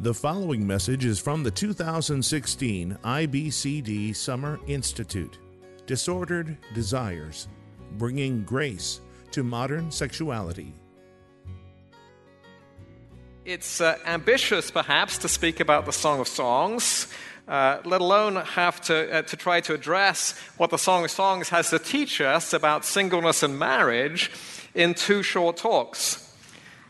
The following message is from the 2016 IBCD Summer Institute Disordered Desires Bringing Grace to Modern Sexuality. It's uh, ambitious, perhaps, to speak about the Song of Songs, uh, let alone have to, uh, to try to address what the Song of Songs has to teach us about singleness and marriage in two short talks.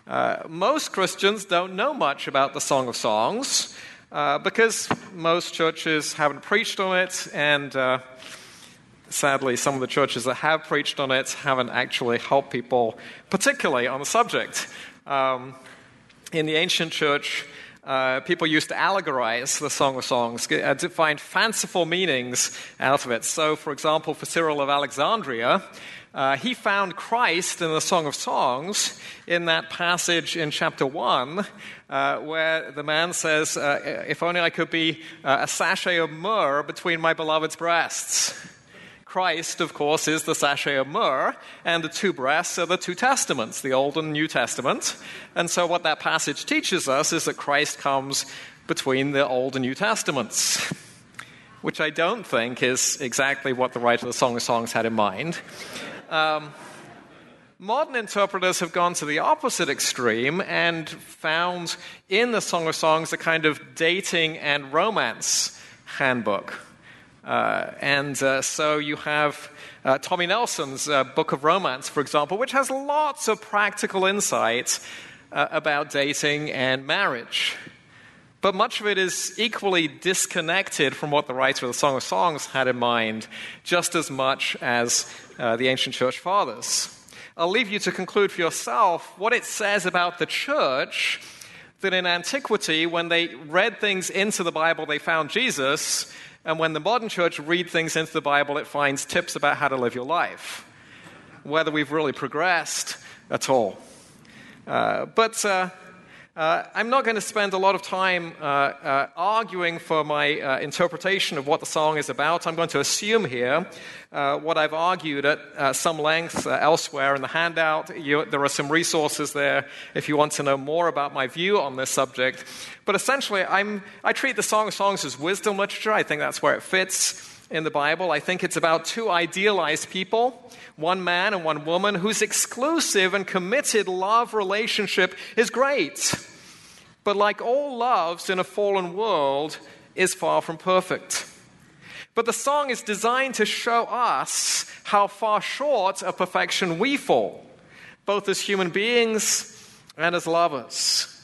Uh, most Christians don't know much about the Song of Songs uh, because most churches haven't preached on it, and uh, sadly, some of the churches that have preached on it haven't actually helped people, particularly on the subject. Um, in the ancient church, uh, people used to allegorize the Song of Songs, uh, to find fanciful meanings out of it. So, for example, for Cyril of Alexandria, uh, he found Christ in the Song of Songs in that passage in chapter 1 uh, where the man says, uh, If only I could be uh, a sachet of myrrh between my beloved's breasts. Christ, of course, is the sachet of myrrh, and the two breasts are the two testaments, the Old and New Testament. And so, what that passage teaches us is that Christ comes between the Old and New Testaments, which I don't think is exactly what the writer of the Song of Songs had in mind. Um, modern interpreters have gone to the opposite extreme and found in the Song of Songs a kind of dating and romance handbook. Uh, and uh, so you have uh, Tommy Nelson's uh, Book of Romance, for example, which has lots of practical insight uh, about dating and marriage. But much of it is equally disconnected from what the writer of the Song of Songs had in mind, just as much as uh, the ancient church fathers. I'll leave you to conclude for yourself what it says about the church that in antiquity, when they read things into the Bible, they found Jesus, and when the modern church read things into the Bible, it finds tips about how to live your life. Whether we've really progressed at all. Uh, but uh, uh, I'm not going to spend a lot of time uh, uh, arguing for my uh, interpretation of what the song is about. I'm going to assume here uh, what I've argued at uh, some length elsewhere in the handout. You, there are some resources there if you want to know more about my view on this subject. But essentially, I'm, I treat the Song of Songs as wisdom literature. I think that's where it fits in the Bible. I think it's about two idealized people, one man and one woman, whose exclusive and committed love relationship is great. But like all loves in a fallen world, is far from perfect. But the song is designed to show us how far short of perfection we fall, both as human beings and as lovers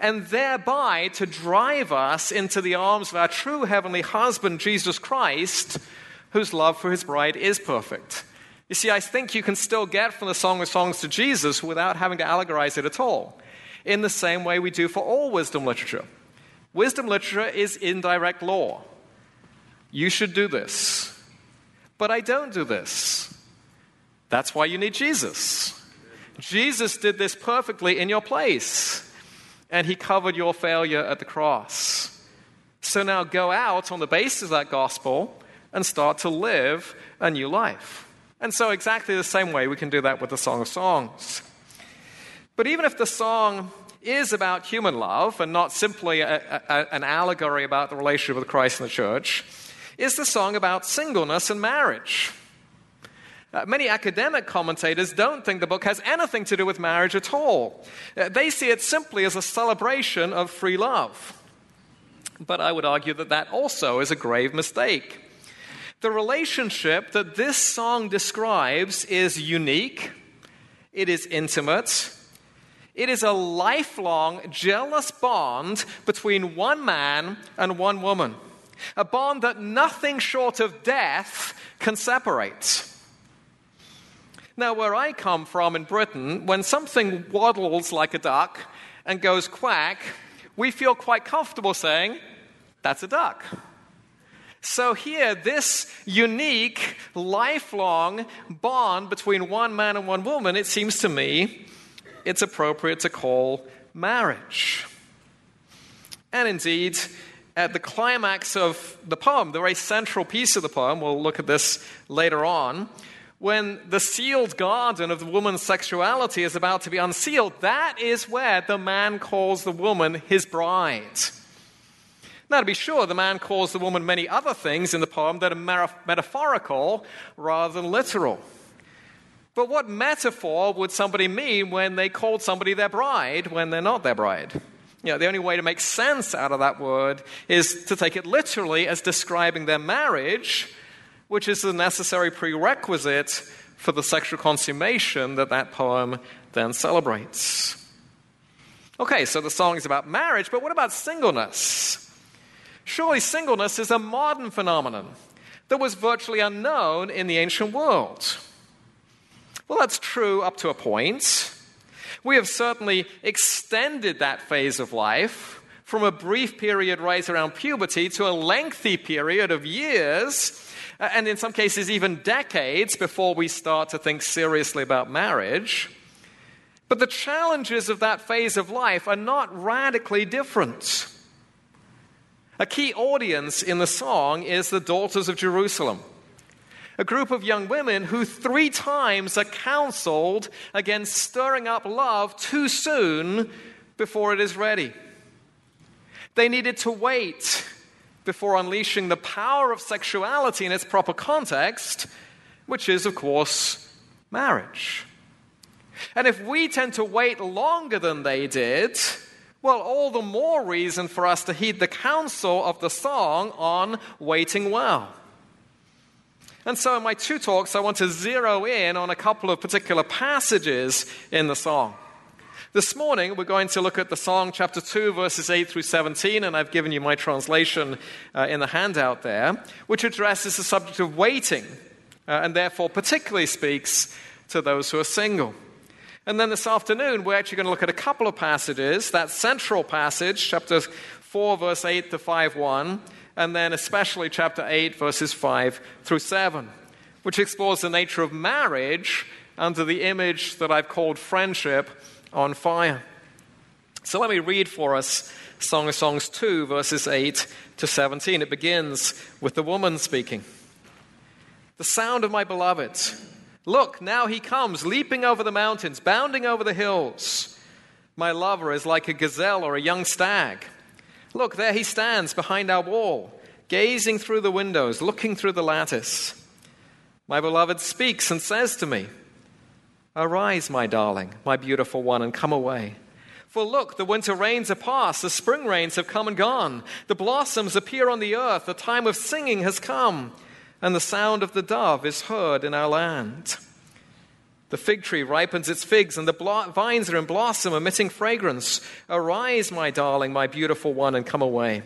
and thereby to drive us into the arms of our true heavenly husband, Jesus Christ, whose love for his bride is perfect. You see, I think you can still get from the Song of Songs to Jesus without having to allegorize it at all, in the same way we do for all wisdom literature. Wisdom literature is indirect law. You should do this. But I don't do this. That's why you need Jesus. Jesus did this perfectly in your place and he covered your failure at the cross. So now go out on the basis of that gospel and start to live a new life. And so, exactly the same way, we can do that with the Song of Songs. But even if the song is about human love and not simply a, a, an allegory about the relationship with Christ and the church, is the song about singleness and marriage? Uh, many academic commentators don't think the book has anything to do with marriage at all. Uh, they see it simply as a celebration of free love. But I would argue that that also is a grave mistake. The relationship that this song describes is unique, it is intimate, it is a lifelong, jealous bond between one man and one woman, a bond that nothing short of death can separate. Now, where I come from in Britain, when something waddles like a duck and goes quack, we feel quite comfortable saying, that's a duck. So, here, this unique, lifelong bond between one man and one woman, it seems to me, it's appropriate to call marriage. And indeed, at the climax of the poem, the very central piece of the poem, we'll look at this later on, when the sealed garden of the woman's sexuality is about to be unsealed, that is where the man calls the woman his bride. Now, to be sure, the man calls the woman many other things in the poem that are metaphorical rather than literal. But what metaphor would somebody mean when they called somebody their bride when they're not their bride? You know, the only way to make sense out of that word is to take it literally as describing their marriage which is the necessary prerequisite for the sexual consummation that that poem then celebrates. Okay, so the song is about marriage, but what about singleness? Surely singleness is a modern phenomenon that was virtually unknown in the ancient world. Well, that's true up to a point. We have certainly extended that phase of life from a brief period right around puberty to a lengthy period of years Uh, and in some cases, even decades before we start to think seriously about marriage. But the challenges of that phase of life are not radically different. A key audience in the song is the daughters of Jerusalem, a group of young women who three times are counseled against stirring up love too soon before it is ready. They needed to wait before unleashing the power of sexuality in its proper context, which is, of course, marriage. And if we tend to wait longer than they did, well, all the more reason for us to heed the counsel of the song on waiting well. And so, in my two talks, I want to zero in on a couple of particular passages in the song. This morning, we're going to look at the song, chapter 2, verses 8 through 17, and I've given you my translation uh, in the handout there, which addresses the subject of waiting, uh, and therefore particularly speaks to those who are single. And then this afternoon, we're actually going to look at a couple of passages that central passage, chapter 4, verse 8 to 5 1, and then especially chapter 8, verses 5 through 7, which explores the nature of marriage under the image that I've called friendship on fire. So let me read for us Song of Songs 2, verses 8 to 17. It begins with the woman speaking. The sound of my beloved. Look, now he comes, leaping over the mountains, bounding over the hills. My lover is like a gazelle or a young stag. Look, there he stands behind our wall, gazing through the windows, looking through the lattice. My beloved speaks and says to me, Arise, my darling, my beautiful one, and come away. For look, the winter rains are past, the spring rains have come and gone. The blossoms appear on the earth, the time of singing has come, and the sound of the dove is heard in our land. The fig tree ripens its figs, and the vines are in blossom, emitting fragrance. Arise, my darling, my beautiful one, and come away.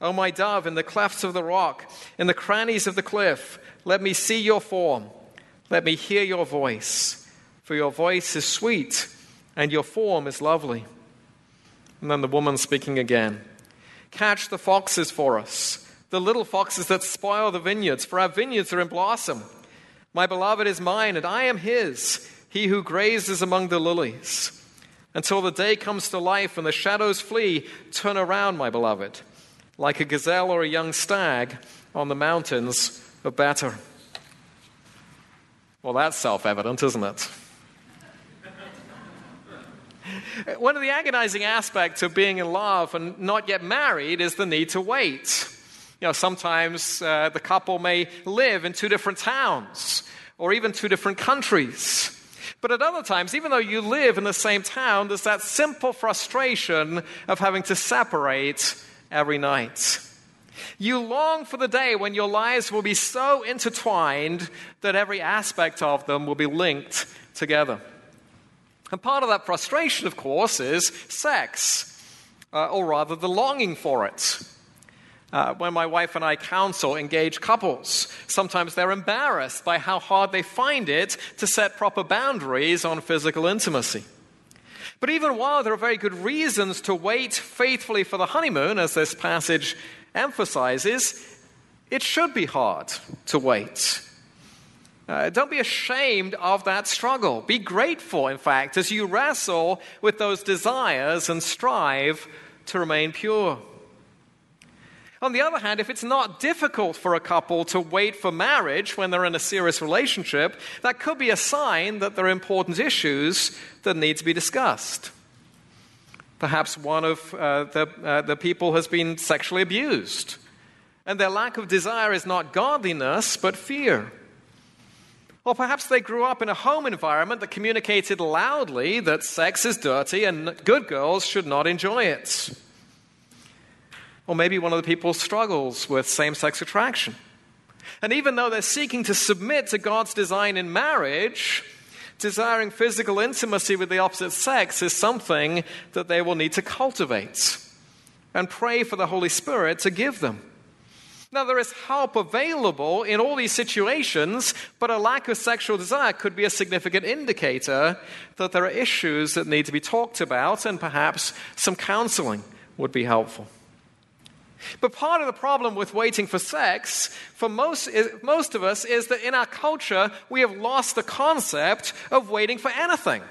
O my dove, in the clefts of the rock, in the crannies of the cliff, let me see your form, let me hear your voice for your voice is sweet and your form is lovely. And then the woman speaking again Catch the foxes for us, the little foxes that spoil the vineyards, for our vineyards are in blossom. My beloved is mine, and I am his, he who grazes among the lilies. Until the day comes to life and the shadows flee, turn around, my beloved, like a gazelle or a young stag on the mountains of Bether. Well, that's self evident, isn't it? One of the agonizing aspects of being in love and not yet married is the need to wait. You know, sometimes uh, the couple may live in two different towns or even two different countries. But at other times, even though you live in the same town, there's that simple frustration of having to separate every night. You long for the day when your lives will be so intertwined that every aspect of them will be linked together. And part of that frustration, of course, is sex, uh, or rather the longing for it. Uh, when my wife and I counsel engaged couples, sometimes they're embarrassed by how hard they find it to set proper boundaries on physical intimacy. But even while there are very good reasons to wait faithfully for the honeymoon, as this passage emphasizes, it should be hard to wait. Uh, don't be ashamed of that struggle. Be grateful, in fact, as you wrestle with those desires and strive to remain pure. On the other hand, if it's not difficult for a couple to wait for marriage when they're in a serious relationship, that could be a sign that there are important issues that need to be discussed. Perhaps one of uh, the, uh, the people has been sexually abused, and their lack of desire is not godliness, but fear. Or perhaps they grew up in a home environment that communicated loudly that sex is dirty and good girls should not enjoy it. Or maybe one of the people struggles with same sex attraction. And even though they're seeking to submit to God's design in marriage, desiring physical intimacy with the opposite sex is something that they will need to cultivate and pray for the Holy Spirit to give them. Now, there is help available in all these situations, but a lack of sexual desire could be a significant indicator that there are issues that need to be talked about, and perhaps some counseling would be helpful. But part of the problem with waiting for sex for most, most of us is that in our culture, we have lost the concept of waiting for anything.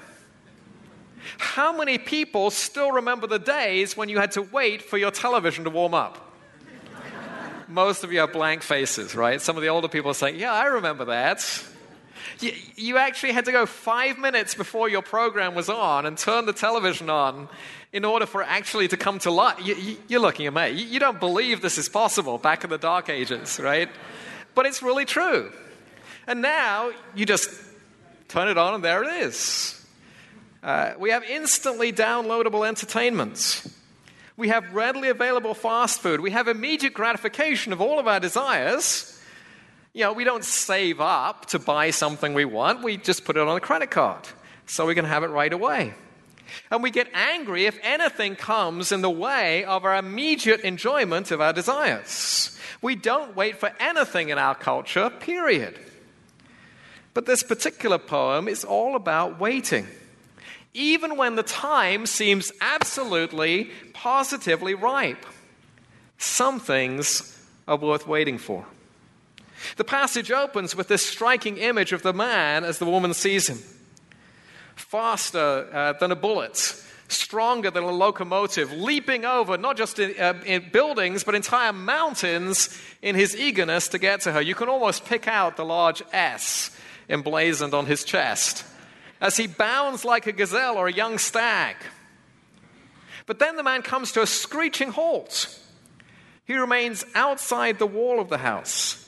How many people still remember the days when you had to wait for your television to warm up? Most of you have blank faces, right? Some of the older people are saying, Yeah, I remember that. You, you actually had to go five minutes before your program was on and turn the television on in order for it actually to come to life. You, are looking at me. You, you don't believe this is possible back in the dark ages, right? But it's really true. And now you just turn it on and there it is. Uh, we have instantly downloadable entertainment. We have readily available fast food. We have immediate gratification of all of our desires. You know, we don't save up to buy something we want, we just put it on a credit card so we can have it right away. And we get angry if anything comes in the way of our immediate enjoyment of our desires. We don't wait for anything in our culture, period. But this particular poem is all about waiting. Even when the time seems absolutely, positively ripe, some things are worth waiting for. The passage opens with this striking image of the man as the woman sees him faster uh, than a bullet, stronger than a locomotive, leaping over not just in, uh, in, buildings, but entire mountains in his eagerness to get to her. You can almost pick out the large S emblazoned on his chest as he bounds like a gazelle or a young stag. But then the man comes to a screeching halt. He remains outside the wall of the house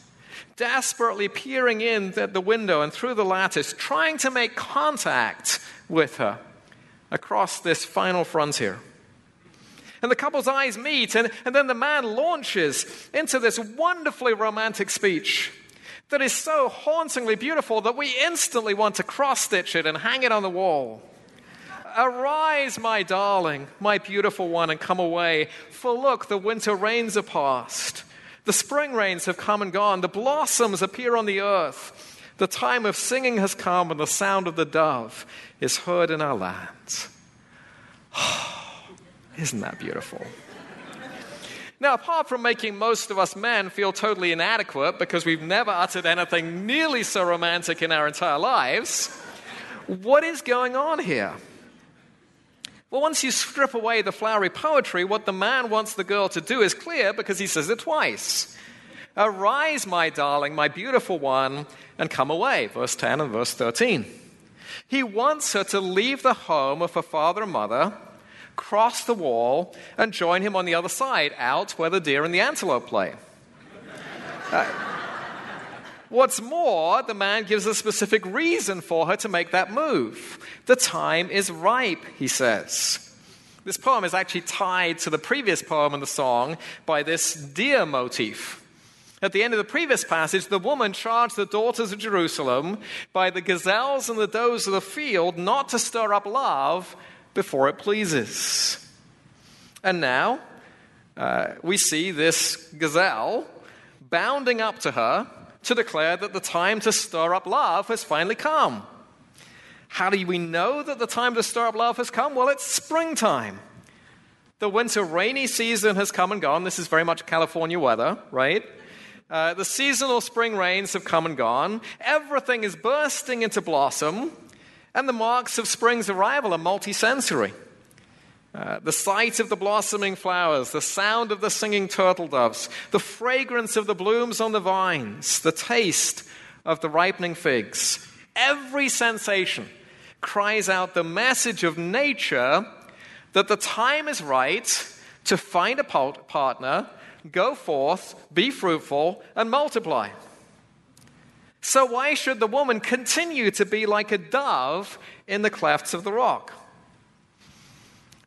desperately peering in at the window and through the lattice, trying to make contact with her across this final frontier. And the couple's eyes meet, and, and then the man launches into this wonderfully romantic speech that is so hauntingly beautiful that we instantly want to cross stitch it and hang it on the wall. Arise, my darling, my beautiful one, and come away. For look, the winter rains are past. The spring rains have come and gone. The blossoms appear on the earth. The time of singing has come, and the sound of the dove is heard in our lands. Isn't that beautiful? Now, apart from making most of us men feel totally inadequate because we've never uttered anything nearly so romantic in our entire lives, what is going on here? Well, once you strip away the flowery poetry, what the man wants the girl to do is clear because he says it twice. Arise, my darling, my beautiful one, and come away. Verse 10 and verse 13. He wants her to leave the home of her father and mother, cross the wall, and join him on the other side, out where the deer and the antelope play. Uh, What's more, the man gives a specific reason for her to make that move. The time is ripe, he says. This poem is actually tied to the previous poem in the song by this deer motif. At the end of the previous passage, the woman charged the daughters of Jerusalem by the gazelles and the does of the field not to stir up love before it pleases. And now uh, we see this gazelle bounding up to her to declare that the time to stir up love has finally come. How do we know that the time to stir up love has come? Well, it's springtime. The winter rainy season has come and gone. This is very much California weather, right? Uh, the seasonal spring rains have come and gone. Everything is bursting into blossom, and the marks of spring's arrival are multisensory. Uh, the sight of the blossoming flowers, the sound of the singing turtle doves, the fragrance of the blooms on the vines, the taste of the ripening figs. Every sensation cries out the message of nature that the time is right to find a partner, go forth, be fruitful, and multiply. So, why should the woman continue to be like a dove in the clefts of the rock?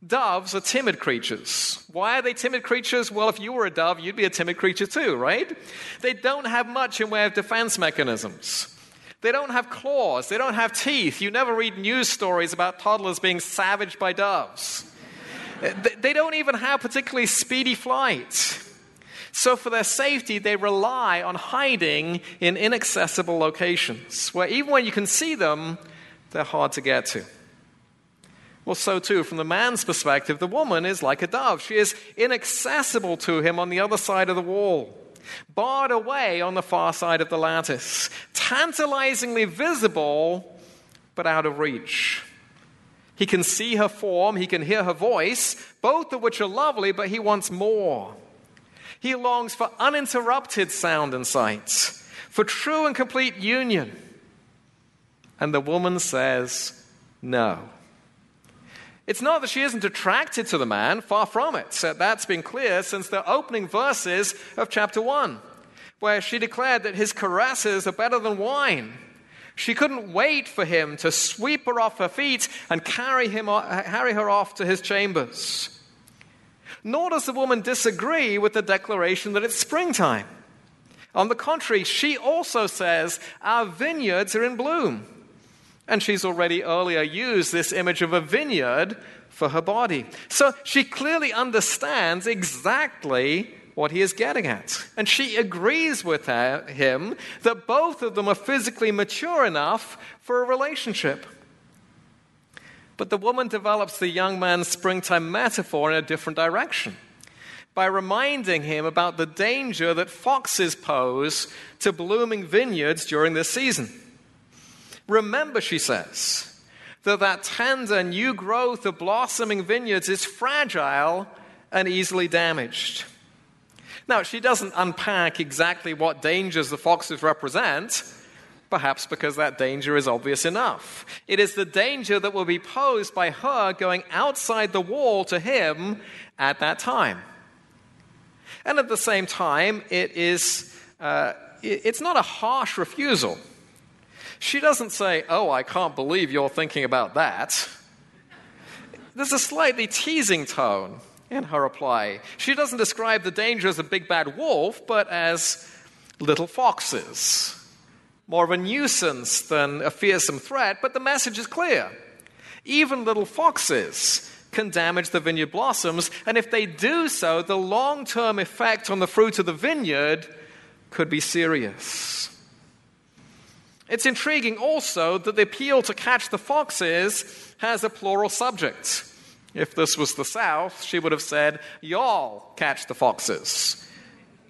Doves are timid creatures. Why are they timid creatures? Well, if you were a dove, you'd be a timid creature too, right? They don't have much in way of defense mechanisms. They don't have claws. They don't have teeth. You never read news stories about toddlers being savaged by doves. They don't even have particularly speedy flight. So, for their safety, they rely on hiding in inaccessible locations where even when you can see them, they're hard to get to. Well, so too, from the man's perspective, the woman is like a dove. She is inaccessible to him on the other side of the wall, barred away on the far side of the lattice, tantalizingly visible, but out of reach. He can see her form, he can hear her voice, both of which are lovely, but he wants more. He longs for uninterrupted sound and sight, for true and complete union. And the woman says, No. It's not that she isn't attracted to the man, far from it. That's been clear since the opening verses of chapter 1, where she declared that his caresses are better than wine. She couldn't wait for him to sweep her off her feet and carry, him, carry her off to his chambers. Nor does the woman disagree with the declaration that it's springtime. On the contrary, she also says, Our vineyards are in bloom. And she's already earlier used this image of a vineyard for her body. So she clearly understands exactly what he is getting at. And she agrees with him that both of them are physically mature enough for a relationship. But the woman develops the young man's springtime metaphor in a different direction by reminding him about the danger that foxes pose to blooming vineyards during this season. Remember, she says, that that tender new growth of blossoming vineyards is fragile and easily damaged. Now, she doesn't unpack exactly what dangers the foxes represent, perhaps because that danger is obvious enough. It is the danger that will be posed by her going outside the wall to him at that time. And at the same time, it is, uh, it's not a harsh refusal. She doesn't say, Oh, I can't believe you're thinking about that. There's a slightly teasing tone in her reply. She doesn't describe the danger as a big bad wolf, but as little foxes. More of a nuisance than a fearsome threat, but the message is clear. Even little foxes can damage the vineyard blossoms, and if they do so, the long term effect on the fruit of the vineyard could be serious. It's intriguing also that the appeal to catch the foxes has a plural subject. If this was the South, she would have said, Y'all catch the foxes.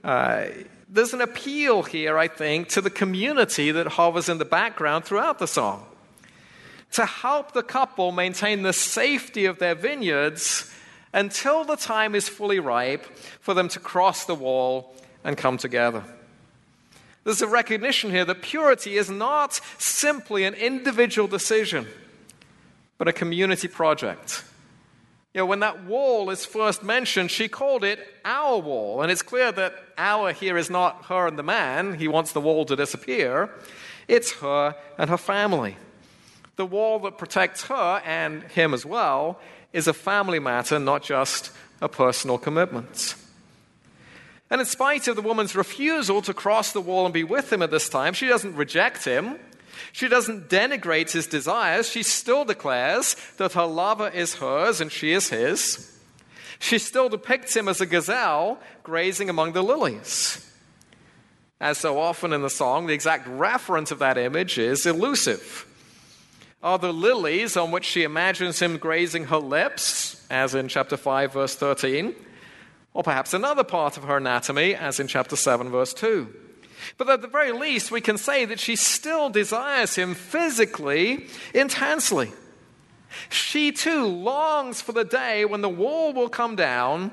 Uh, there's an appeal here, I think, to the community that hovers in the background throughout the song. To help the couple maintain the safety of their vineyards until the time is fully ripe for them to cross the wall and come together. There's a recognition here that purity is not simply an individual decision, but a community project. You know, when that wall is first mentioned, she called it our wall. And it's clear that our here is not her and the man. He wants the wall to disappear. It's her and her family. The wall that protects her and him as well is a family matter, not just a personal commitment. And in spite of the woman's refusal to cross the wall and be with him at this time, she doesn't reject him. She doesn't denigrate his desires. She still declares that her lover is hers and she is his. She still depicts him as a gazelle grazing among the lilies. As so often in the song, the exact reference of that image is elusive. Are the lilies on which she imagines him grazing her lips, as in chapter 5, verse 13? or perhaps another part of her anatomy, as in chapter 7, verse 2. But at the very least, we can say that she still desires him physically, intensely. She too longs for the day when the wall will come down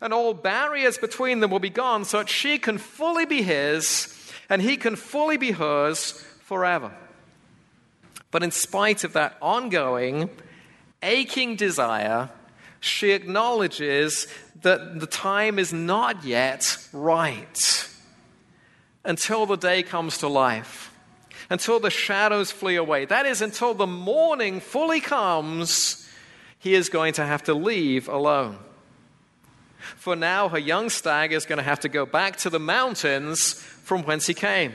and all barriers between them will be gone so that she can fully be his and he can fully be hers forever. But in spite of that ongoing, aching desire, she acknowledges that the time is not yet right until the day comes to life, until the shadows flee away. That is, until the morning fully comes, he is going to have to leave alone. For now, her young stag is going to have to go back to the mountains from whence he came,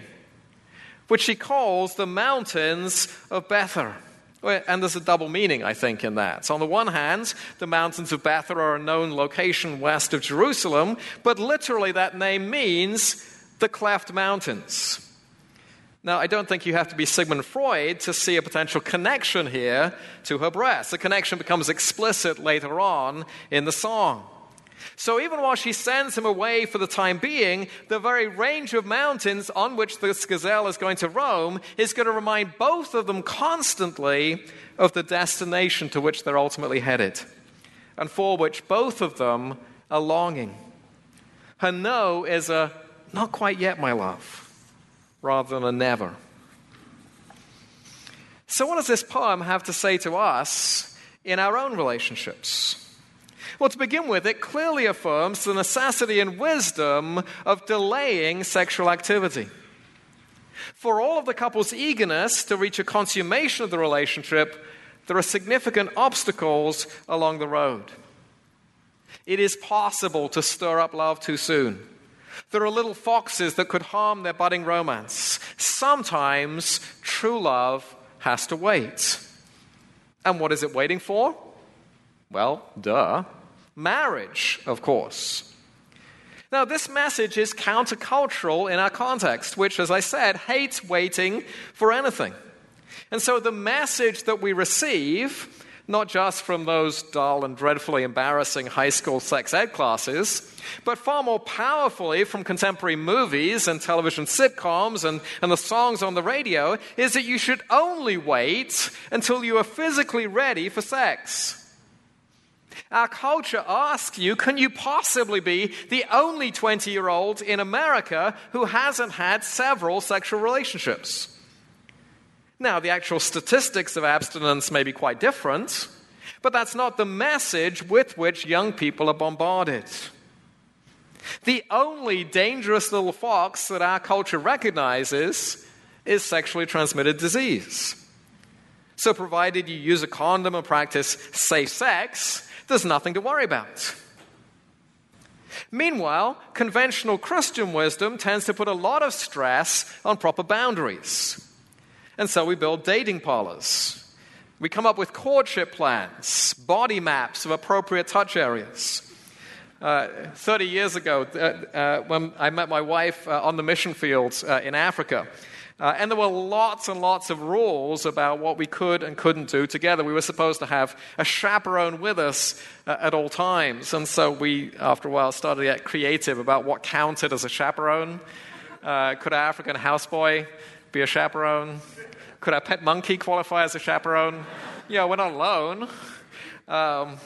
which she calls the mountains of Bether. And there's a double meaning, I think, in that. So, on the one hand, the mountains of Bether are a known location west of Jerusalem, but literally that name means the cleft mountains. Now, I don't think you have to be Sigmund Freud to see a potential connection here to her breast. The connection becomes explicit later on in the song. So even while she sends him away for the time being, the very range of mountains on which this gazelle is going to roam is going to remind both of them constantly of the destination to which they're ultimately headed, and for which both of them are longing. Her no is a not quite yet, my love, rather than a never. So, what does this poem have to say to us in our own relationships? Well, to begin with, it clearly affirms the necessity and wisdom of delaying sexual activity. For all of the couple's eagerness to reach a consummation of the relationship, there are significant obstacles along the road. It is possible to stir up love too soon. There are little foxes that could harm their budding romance. Sometimes true love has to wait. And what is it waiting for? Well, duh marriage, of course. Now, this message is countercultural in our context, which, as I said, hates waiting for anything. And so the message that we receive, not just from those dull and dreadfully embarrassing high school sex ed classes, but far more powerfully from contemporary movies and television sitcoms and, and the songs on the radio, is that you should only wait until you are physically ready for sex. Our culture asks you can you possibly be the only 20 year old in America who hasn't had several sexual relationships? Now, the actual statistics of abstinence may be quite different, but that's not the message with which young people are bombarded. The only dangerous little fox that our culture recognizes is sexually transmitted disease. So, provided you use a condom and practice safe sex, there's nothing to worry about. Meanwhile, conventional Christian wisdom tends to put a lot of stress on proper boundaries. And so we build dating parlors. We come up with courtship plans, body maps of appropriate touch areas. Uh, 30 years ago, uh, uh, when I met my wife uh, on the mission fields uh, in Africa, uh, and there were lots and lots of rules about what we could and couldn't do together. We were supposed to have a chaperone with us at all times. And so we, after a while, started to get creative about what counted as a chaperone. Could an African houseboy be a chaperone? Could our pet monkey qualify as a chaperone? Yeah, we're not alone. Um,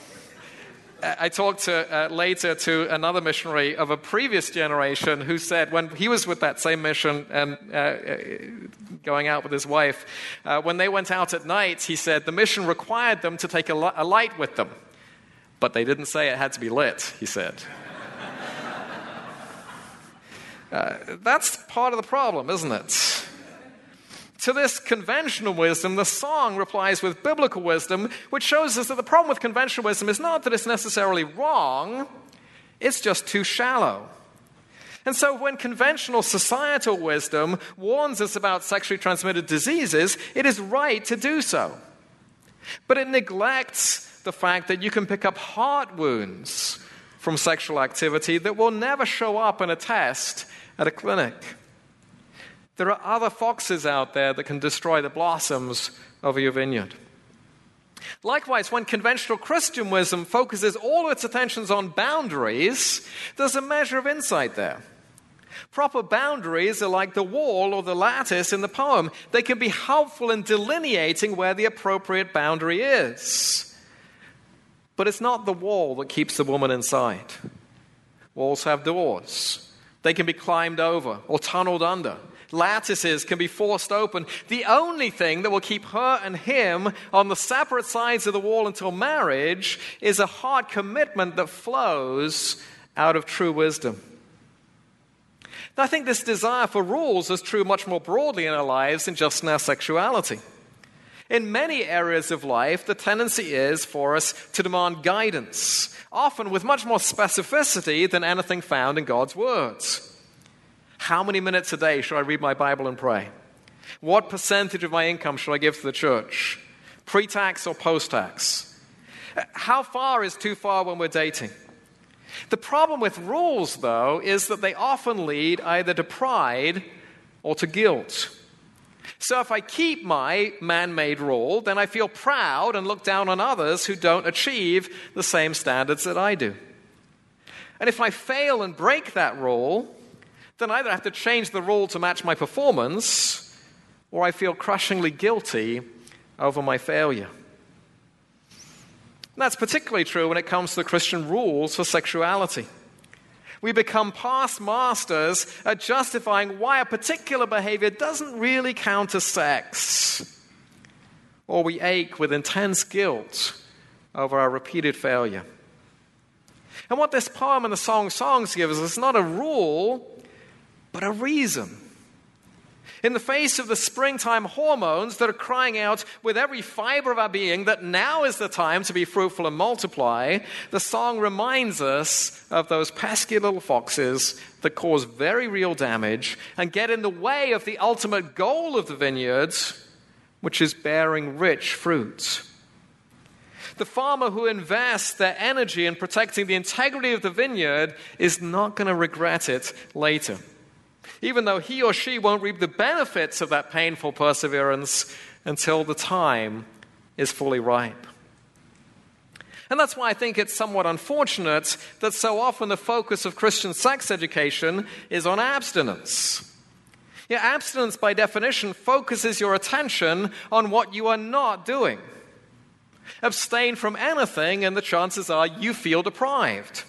I talked to, uh, later to another missionary of a previous generation who said when he was with that same mission and uh, uh, going out with his wife, uh, when they went out at night, he said the mission required them to take a, a light with them, but they didn't say it had to be lit, he said. Uh, that's part of the problem, isn't it? To this conventional wisdom, the song replies with biblical wisdom, which shows us that the problem with conventional wisdom is not that it's necessarily wrong, it's just too shallow. And so, when conventional societal wisdom warns us about sexually transmitted diseases, it is right to do so. But it neglects the fact that you can pick up heart wounds from sexual activity that will never show up in a test at a clinic. There are other foxes out there that can destroy the blossoms of your vineyard. Likewise, when conventional Christian wisdom focuses all its attentions on boundaries, there's a measure of insight there. Proper boundaries are like the wall or the lattice in the poem. They can be helpful in delineating where the appropriate boundary is. But it's not the wall that keeps the woman inside. Walls have doors, they can be climbed over or tunneled under. Lattices can be forced open. The only thing that will keep her and him on the separate sides of the wall until marriage is a hard commitment that flows out of true wisdom. I think this desire for rules is true much more broadly in our lives than just in our sexuality. In many areas of life, the tendency is for us to demand guidance, often with much more specificity than anything found in God's words. How many minutes a day should I read my Bible and pray? What percentage of my income should I give to the church? Pre tax or post tax? How far is too far when we're dating? The problem with rules, though, is that they often lead either to pride or to guilt. So if I keep my man made rule, then I feel proud and look down on others who don't achieve the same standards that I do. And if I fail and break that rule, then I either have to change the rule to match my performance, or I feel crushingly guilty over my failure. And that's particularly true when it comes to the Christian rules for sexuality. We become past masters at justifying why a particular behavior doesn't really count as sex. Or we ache with intense guilt over our repeated failure. And what this poem and the song Songs gives us is not a rule, but a reason. In the face of the springtime hormones that are crying out with every fiber of our being that now is the time to be fruitful and multiply, the song reminds us of those pesky little foxes that cause very real damage and get in the way of the ultimate goal of the vineyards, which is bearing rich fruit. The farmer who invests their energy in protecting the integrity of the vineyard is not going to regret it later even though he or she won't reap the benefits of that painful perseverance until the time is fully ripe. And that's why I think it's somewhat unfortunate that so often the focus of Christian sex education is on abstinence. Yeah, abstinence, by definition, focuses your attention on what you are not doing. Abstain from anything, and the chances are you feel deprived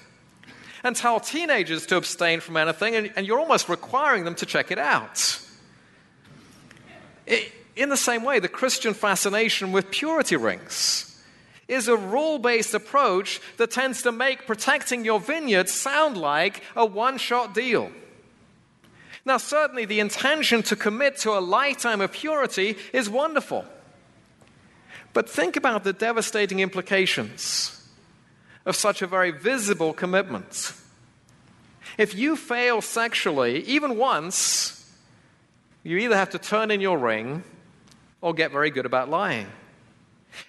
and tell teenagers to abstain from anything, and, and you're almost requiring them to check it out. It, in the same way, the Christian fascination with purity rings is a rule based approach that tends to make protecting your vineyard sound like a one shot deal. Now, certainly, the intention to commit to a lifetime of purity is wonderful. But think about the devastating implications of such a very visible commitment. If you fail sexually, even once, you either have to turn in your ring or get very good about lying.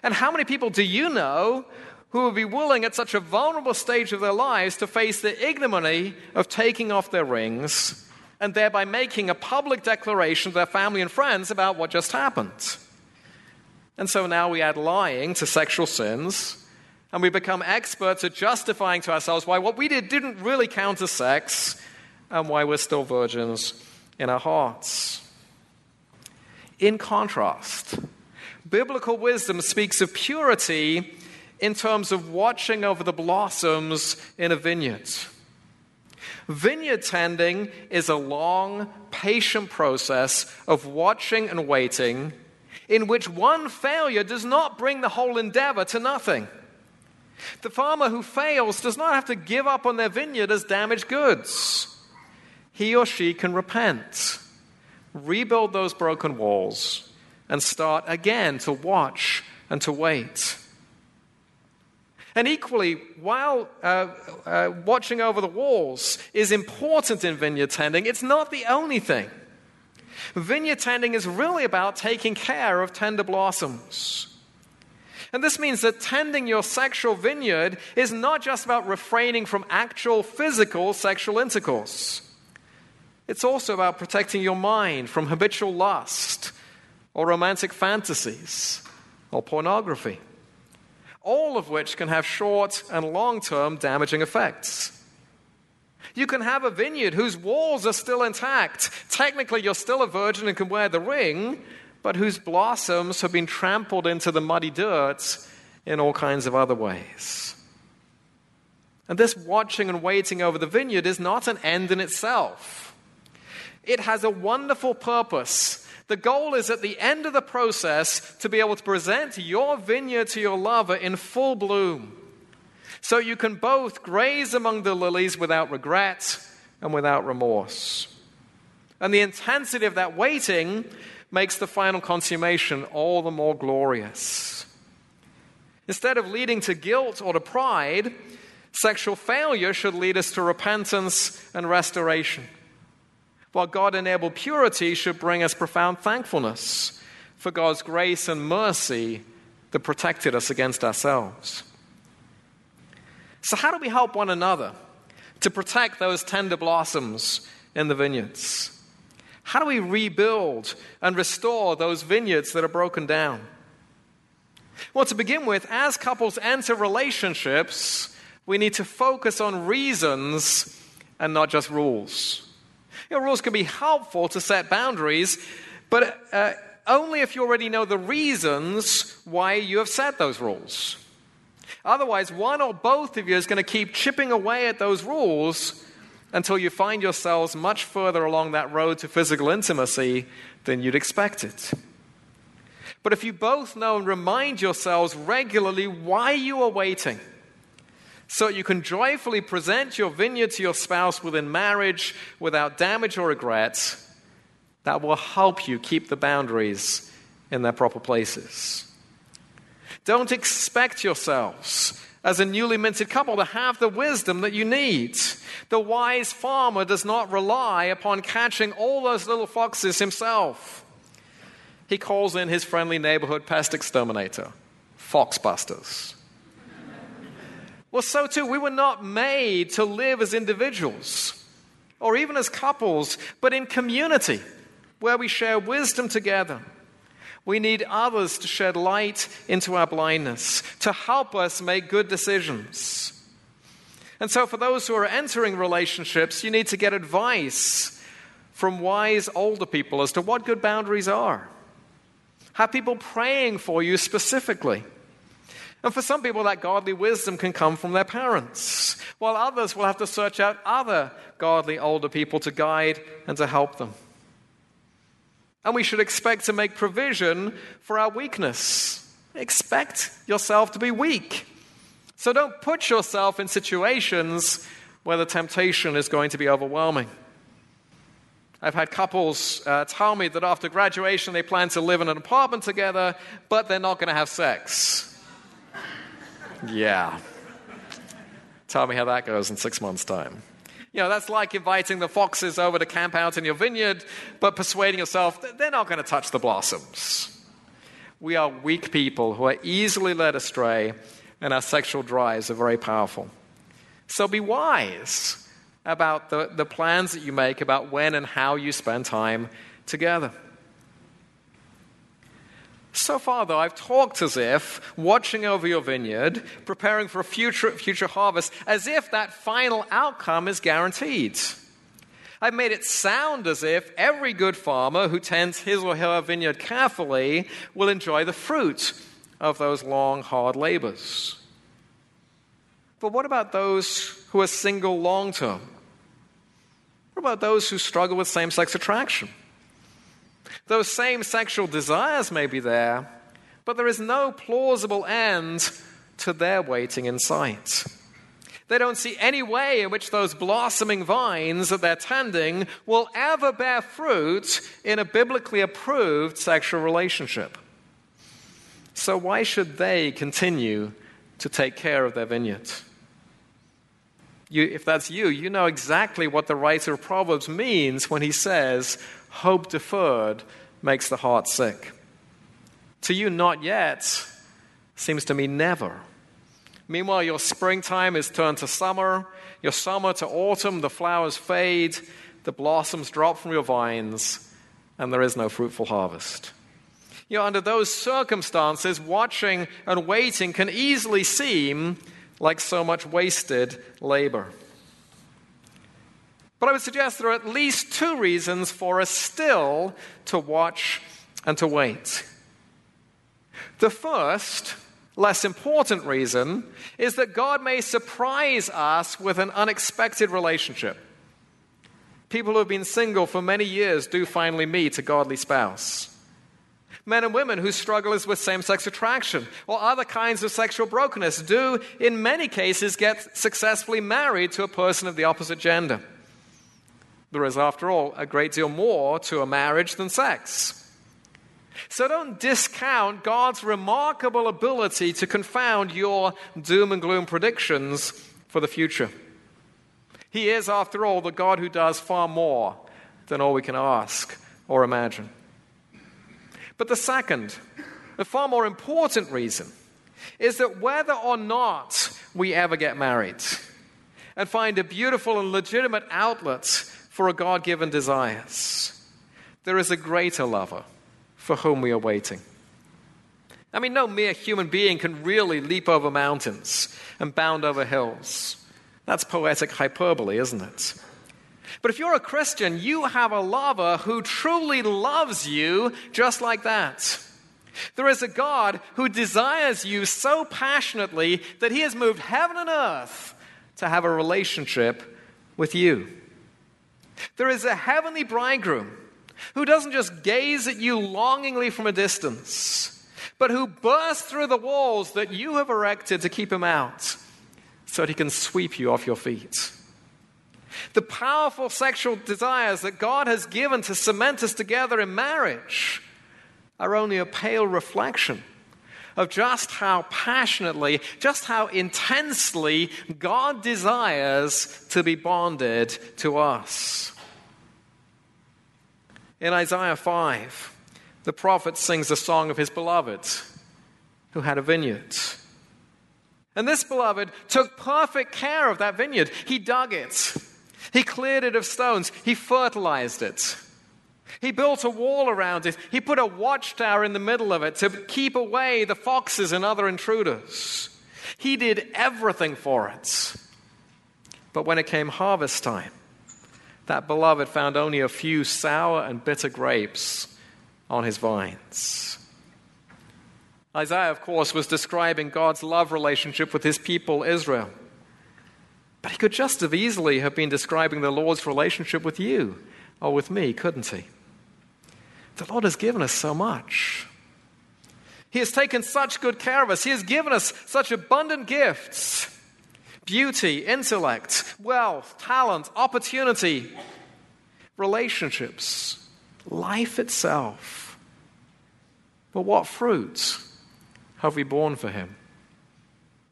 And how many people do you know who would be willing at such a vulnerable stage of their lives to face the ignominy of taking off their rings and thereby making a public declaration to their family and friends about what just happened? And so now we add lying to sexual sins and we become experts at justifying to ourselves why what we did didn't really count as sex and why we're still virgins in our hearts. In contrast, biblical wisdom speaks of purity in terms of watching over the blossoms in a vineyard. Vineyard tending is a long, patient process of watching and waiting in which one failure does not bring the whole endeavor to nothing. The farmer who fails does not have to give up on their vineyard as damaged goods. He or she can repent, rebuild those broken walls, and start again to watch and to wait. And equally, while uh, uh, watching over the walls is important in vineyard tending, it's not the only thing. Vineyard tending is really about taking care of tender blossoms. And this means that tending your sexual vineyard is not just about refraining from actual physical sexual intercourse. It's also about protecting your mind from habitual lust or romantic fantasies or pornography, all of which can have short and long term damaging effects. You can have a vineyard whose walls are still intact. Technically, you're still a virgin and can wear the ring, but whose blossoms have been trampled into the muddy dirt in all kinds of other ways. And this watching and waiting over the vineyard is not an end in itself. It has a wonderful purpose. The goal is at the end of the process to be able to present your vineyard to your lover in full bloom. So you can both graze among the lilies without regret and without remorse. And the intensity of that waiting makes the final consummation all the more glorious. Instead of leading to guilt or to pride, sexual failure should lead us to repentance and restoration. While God enabled purity should bring us profound thankfulness for God's grace and mercy that protected us against ourselves. So, how do we help one another to protect those tender blossoms in the vineyards? How do we rebuild and restore those vineyards that are broken down? Well, to begin with, as couples enter relationships, we need to focus on reasons and not just rules. You know, rules can be helpful to set boundaries, but uh, only if you already know the reasons why you have set those rules. Otherwise, one or both of you is going to keep chipping away at those rules until you find yourselves much further along that road to physical intimacy than you'd expected. But if you both know and remind yourselves regularly why you are waiting, so you can joyfully present your vineyard to your spouse within marriage without damage or regret, that will help you keep the boundaries in their proper places. Don't expect yourselves as a newly minted couple to have the wisdom that you need. The wise farmer does not rely upon catching all those little foxes himself. He calls in his friendly neighborhood pest exterminator, Foxbusters. well, so too, we were not made to live as individuals or even as couples, but in community where we share wisdom together we need others to shed light into our blindness, to help us make good decisions. And so, for those who are entering relationships, you need to get advice from wise older people as to what good boundaries are. Have people praying for you specifically. And for some people, that godly wisdom can come from their parents, while others will have to search out other godly older people to guide and to help them. And we should expect to make provision for our weakness. Expect yourself to be weak. So don't put yourself in situations where the temptation is going to be overwhelming. I've had couples uh, tell me that after graduation they plan to live in an apartment together, but they're not going to have sex. yeah. Tell me how that goes in six months' time. You know, that's like inviting the foxes over to camp out in your vineyard, but persuading yourself that they're not going to touch the blossoms. We are weak people who are easily led astray, and our sexual drives are very powerful. So be wise about the, the plans that you make about when and how you spend time together. So far, though, I've talked as if watching over your vineyard, preparing for a future, future harvest, as if that final outcome is guaranteed. I've made it sound as if every good farmer who tends his or her vineyard carefully will enjoy the fruit of those long, hard labors. But what about those who are single long term? What about those who struggle with same sex attraction? Those same sexual desires may be there, but there is no plausible end to their waiting in sight. They don't see any way in which those blossoming vines that they're tending will ever bear fruit in a biblically approved sexual relationship. So, why should they continue to take care of their vineyard? You, if that's you, you know exactly what the writer of Proverbs means when he says, hope deferred makes the heart sick. To you, not yet seems to me never. Meanwhile, your springtime is turned to summer, your summer to autumn, the flowers fade, the blossoms drop from your vines, and there is no fruitful harvest. You know, under those circumstances, watching and waiting can easily seem like so much wasted labor. But I would suggest there are at least two reasons for us still to watch and to wait. The first, less important reason, is that God may surprise us with an unexpected relationship. People who have been single for many years do finally meet a godly spouse. Men and women whose struggle is with same sex attraction or other kinds of sexual brokenness do, in many cases, get successfully married to a person of the opposite gender. There is, after all, a great deal more to a marriage than sex. So don't discount God's remarkable ability to confound your doom and gloom predictions for the future. He is, after all, the God who does far more than all we can ask or imagine. But the second, the far more important reason, is that whether or not we ever get married and find a beautiful and legitimate outlet for a God given desires, there is a greater lover for whom we are waiting. I mean, no mere human being can really leap over mountains and bound over hills. That's poetic hyperbole, isn't it? But if you're a Christian, you have a lover who truly loves you just like that. There is a God who desires you so passionately that he has moved heaven and earth to have a relationship with you. There is a heavenly bridegroom who doesn't just gaze at you longingly from a distance, but who bursts through the walls that you have erected to keep him out so that he can sweep you off your feet. The powerful sexual desires that God has given to cement us together in marriage are only a pale reflection of just how passionately, just how intensely God desires to be bonded to us. In Isaiah 5, the prophet sings a song of his beloved who had a vineyard. And this beloved took perfect care of that vineyard. He dug it, he cleared it of stones, he fertilized it. He built a wall around it. He put a watchtower in the middle of it to keep away the foxes and other intruders. He did everything for it. But when it came harvest time, that beloved found only a few sour and bitter grapes on his vines. Isaiah, of course, was describing God's love relationship with his people, Israel. But he could just as easily have been describing the Lord's relationship with you or with me, couldn't he? The Lord has given us so much. He has taken such good care of us. He has given us such abundant gifts beauty, intellect, wealth, talent, opportunity, relationships, life itself. But what fruits have we borne for him?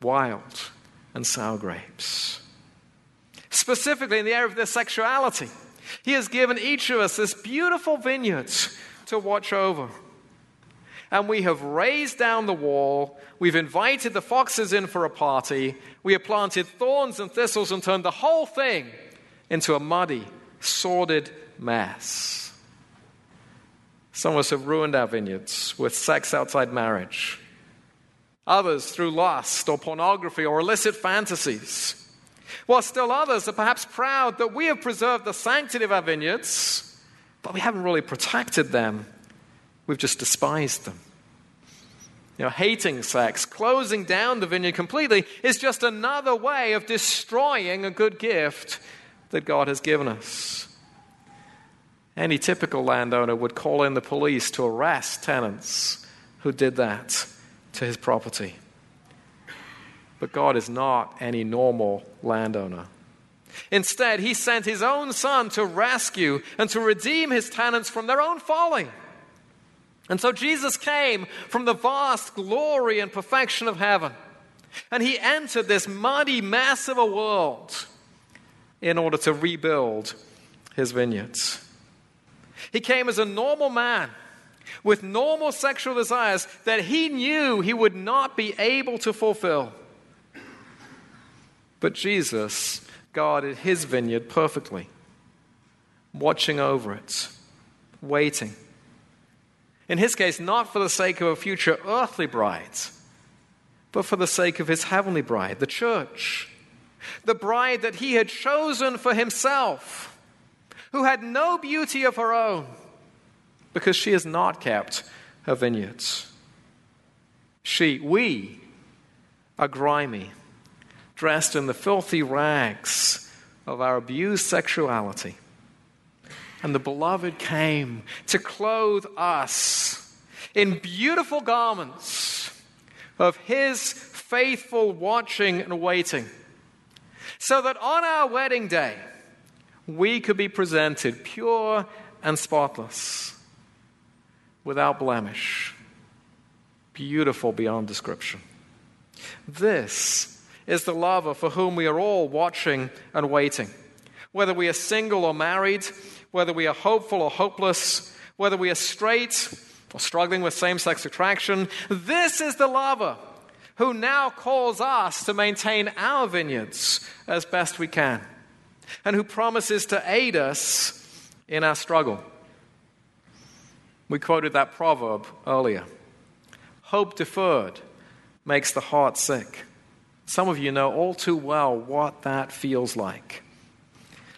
Wild and sour grapes. Specifically in the area of their sexuality, he has given each of us this beautiful vineyard to watch over and we have razed down the wall. We've invited the foxes in for a party. We have planted thorns and thistles and turned the whole thing into a muddy, sordid mess. Some of us have ruined our vineyards with sex outside marriage. Others through lust or pornography or illicit fantasies. While still others are perhaps proud that we have preserved the sanctity of our vineyards, but we haven't really protected them We've just despised them. You know, hating sex, closing down the vineyard completely, is just another way of destroying a good gift that God has given us. Any typical landowner would call in the police to arrest tenants who did that to his property. But God is not any normal landowner. Instead, he sent his own son to rescue and to redeem his tenants from their own folly. And so Jesus came from the vast glory and perfection of heaven. And he entered this muddy mess of a world in order to rebuild his vineyards. He came as a normal man with normal sexual desires that he knew he would not be able to fulfill. But Jesus guarded his vineyard perfectly, watching over it, waiting. In his case, not for the sake of a future earthly bride, but for the sake of his heavenly bride, the church, the bride that he had chosen for himself who had no beauty of her own because she has not kept her vineyards. She, we, are grimy, dressed in the filthy rags of our abused sexuality. And the beloved came to clothe us in beautiful garments of his faithful watching and waiting, so that on our wedding day we could be presented pure and spotless, without blemish, beautiful beyond description. This is the lover for whom we are all watching and waiting. Whether we are single or married, whether we are hopeful or hopeless, whether we are straight or struggling with same sex attraction, this is the lover who now calls us to maintain our vineyards as best we can and who promises to aid us in our struggle. We quoted that proverb earlier. Hope deferred makes the heart sick. Some of you know all too well what that feels like.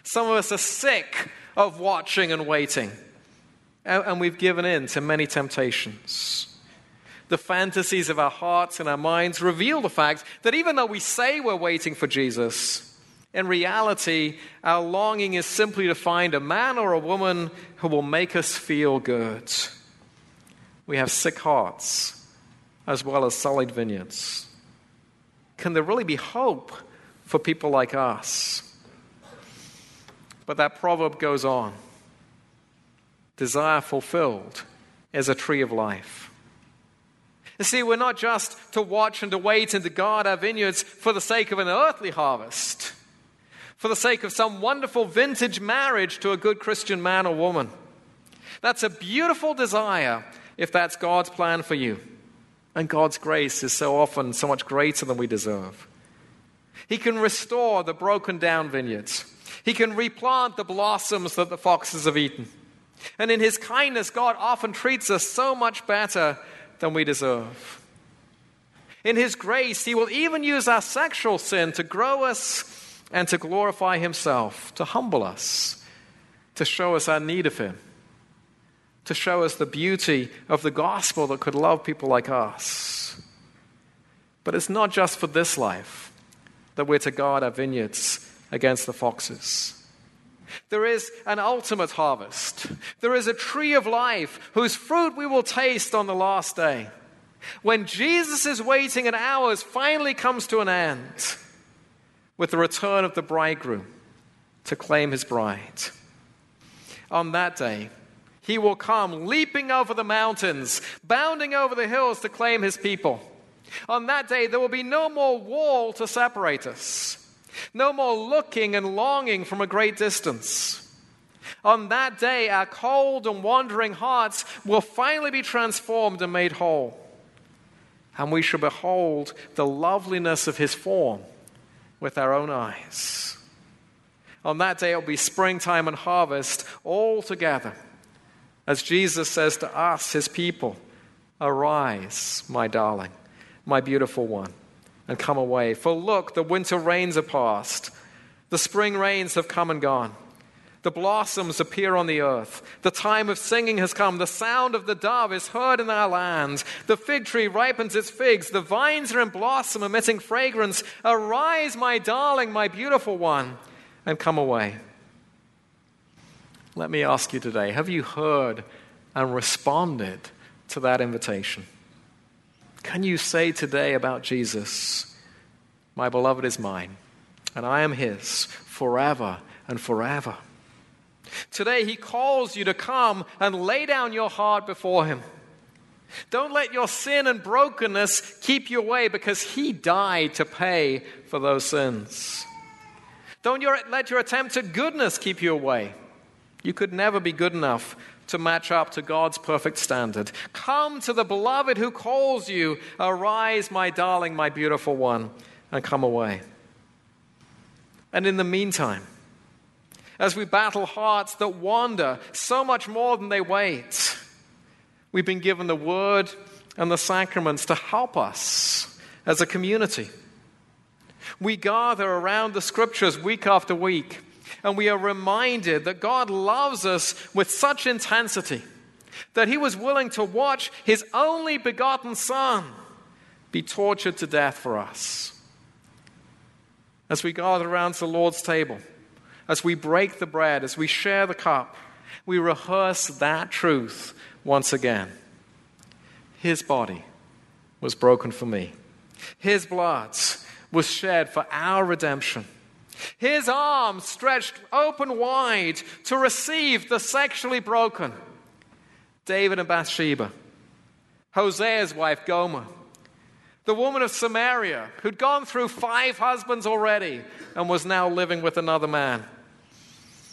Some of us are sick of watching and waiting, and we've given in to many temptations. The fantasies of our hearts and our minds reveal the fact that even though we say we're waiting for Jesus, in reality, our longing is simply to find a man or a woman who will make us feel good. We have sick hearts as well as solid vineyards. Can there really be hope for people like us? But that proverb goes on desire fulfilled is a tree of life. You see, we're not just to watch and to wait and to guard our vineyards for the sake of an earthly harvest, for the sake of some wonderful vintage marriage to a good Christian man or woman. That's a beautiful desire if that's God's plan for you. And God's grace is so often so much greater than we deserve. He can restore the broken down vineyards. He can replant the blossoms that the foxes have eaten. And in His kindness, God often treats us so much better than we deserve. In His grace, He will even use our sexual sin to grow us and to glorify Himself, to humble us, to show us our need of Him to show us the beauty of the gospel that could love people like us. But it's not just for this life that we're to guard our vineyards against the foxes. There is an ultimate harvest. There is a tree of life whose fruit we will taste on the last day. When Jesus' waiting and ours finally comes to an end with the return of the bridegroom to claim his bride. On that day, he will come leaping over the mountains, bounding over the hills to claim his people. On that day, there will be no more wall to separate us, no more looking and longing from a great distance. On that day, our cold and wandering hearts will finally be transformed and made whole. And we shall behold the loveliness of his form with our own eyes. On that day, it will be springtime and harvest all together. As Jesus says to us, his people, Arise, my darling, my beautiful one, and come away. For look, the winter rains are past, the spring rains have come and gone. The blossoms appear on the earth. The time of singing has come. The sound of the dove is heard in our land. The fig tree ripens its figs. The vines are in blossom, emitting fragrance. Arise, my darling, my beautiful one, and come away. Let me ask you today have you heard and responded to that invitation? Can you say today about Jesus, My beloved is mine, and I am his forever and forever? Today, he calls you to come and lay down your heart before him. Don't let your sin and brokenness keep you away because he died to pay for those sins. Don't let your attempt at goodness keep you away you could never be good enough to match up to God's perfect standard. Come to the beloved who calls you. Arise, my darling, my beautiful one, and come away. And in the meantime, as we battle hearts that wander so much more than they wait, we've been given the word and the sacraments to help us as a community. We gather around the scriptures week after week And we are reminded that God loves us with such intensity that he was willing to watch his only begotten Son be tortured to death for us. As we gather around the Lord's table, as we break the bread, as we share the cup, we rehearse that truth once again. His body was broken for me, His blood was shed for our redemption. His arms stretched open wide to receive the sexually broken. David and Bathsheba, Hosea's wife Gomer, the woman of Samaria who'd gone through five husbands already and was now living with another man,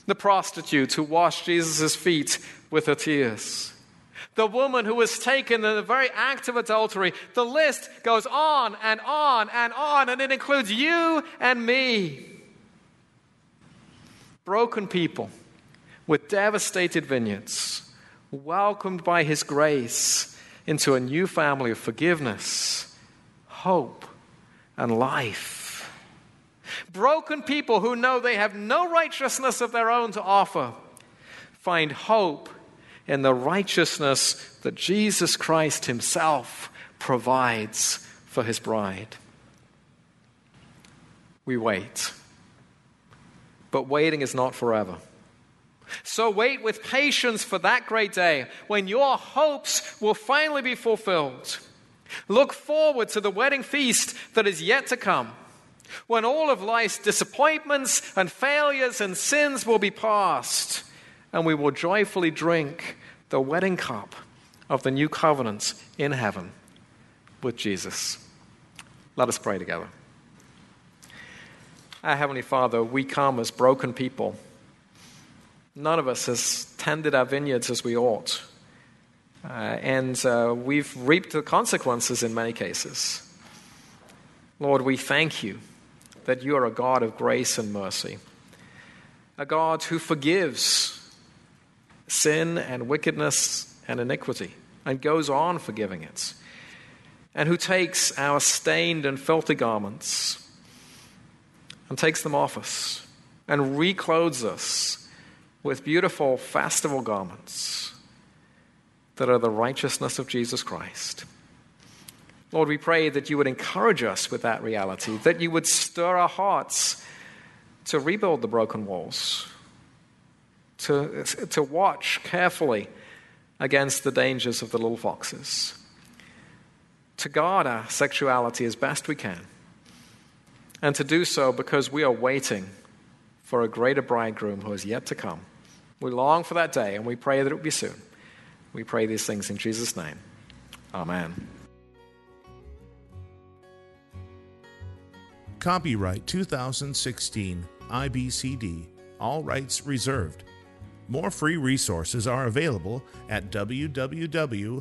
the prostitute who washed Jesus' feet with her tears, the woman who was taken in the very act of adultery. The list goes on and on and on, and it includes you and me. Broken people with devastated vineyards, welcomed by His grace into a new family of forgiveness, hope, and life. Broken people who know they have no righteousness of their own to offer find hope in the righteousness that Jesus Christ Himself provides for His bride. We wait. But waiting is not forever. So wait with patience for that great day when your hopes will finally be fulfilled. Look forward to the wedding feast that is yet to come, when all of life's disappointments and failures and sins will be past, and we will joyfully drink the wedding cup of the new covenant in heaven with Jesus. Let us pray together. Our Heavenly Father, we come as broken people. None of us has tended our vineyards as we ought. Uh, and uh, we've reaped the consequences in many cases. Lord, we thank you that you are a God of grace and mercy, a God who forgives sin and wickedness and iniquity and goes on forgiving it, and who takes our stained and filthy garments and takes them off us and reclothes us with beautiful festival garments that are the righteousness of Jesus Christ. Lord, we pray that you would encourage us with that reality, that you would stir our hearts to rebuild the broken walls, to, to watch carefully against the dangers of the little foxes, to guard our sexuality as best we can, and to do so because we are waiting for a greater bridegroom who is yet to come. We long for that day, and we pray that it will be soon. We pray these things in Jesus' name. Amen. Copyright 2016 IBCD, all rights reserved. More free resources are available at www.ibcd.org.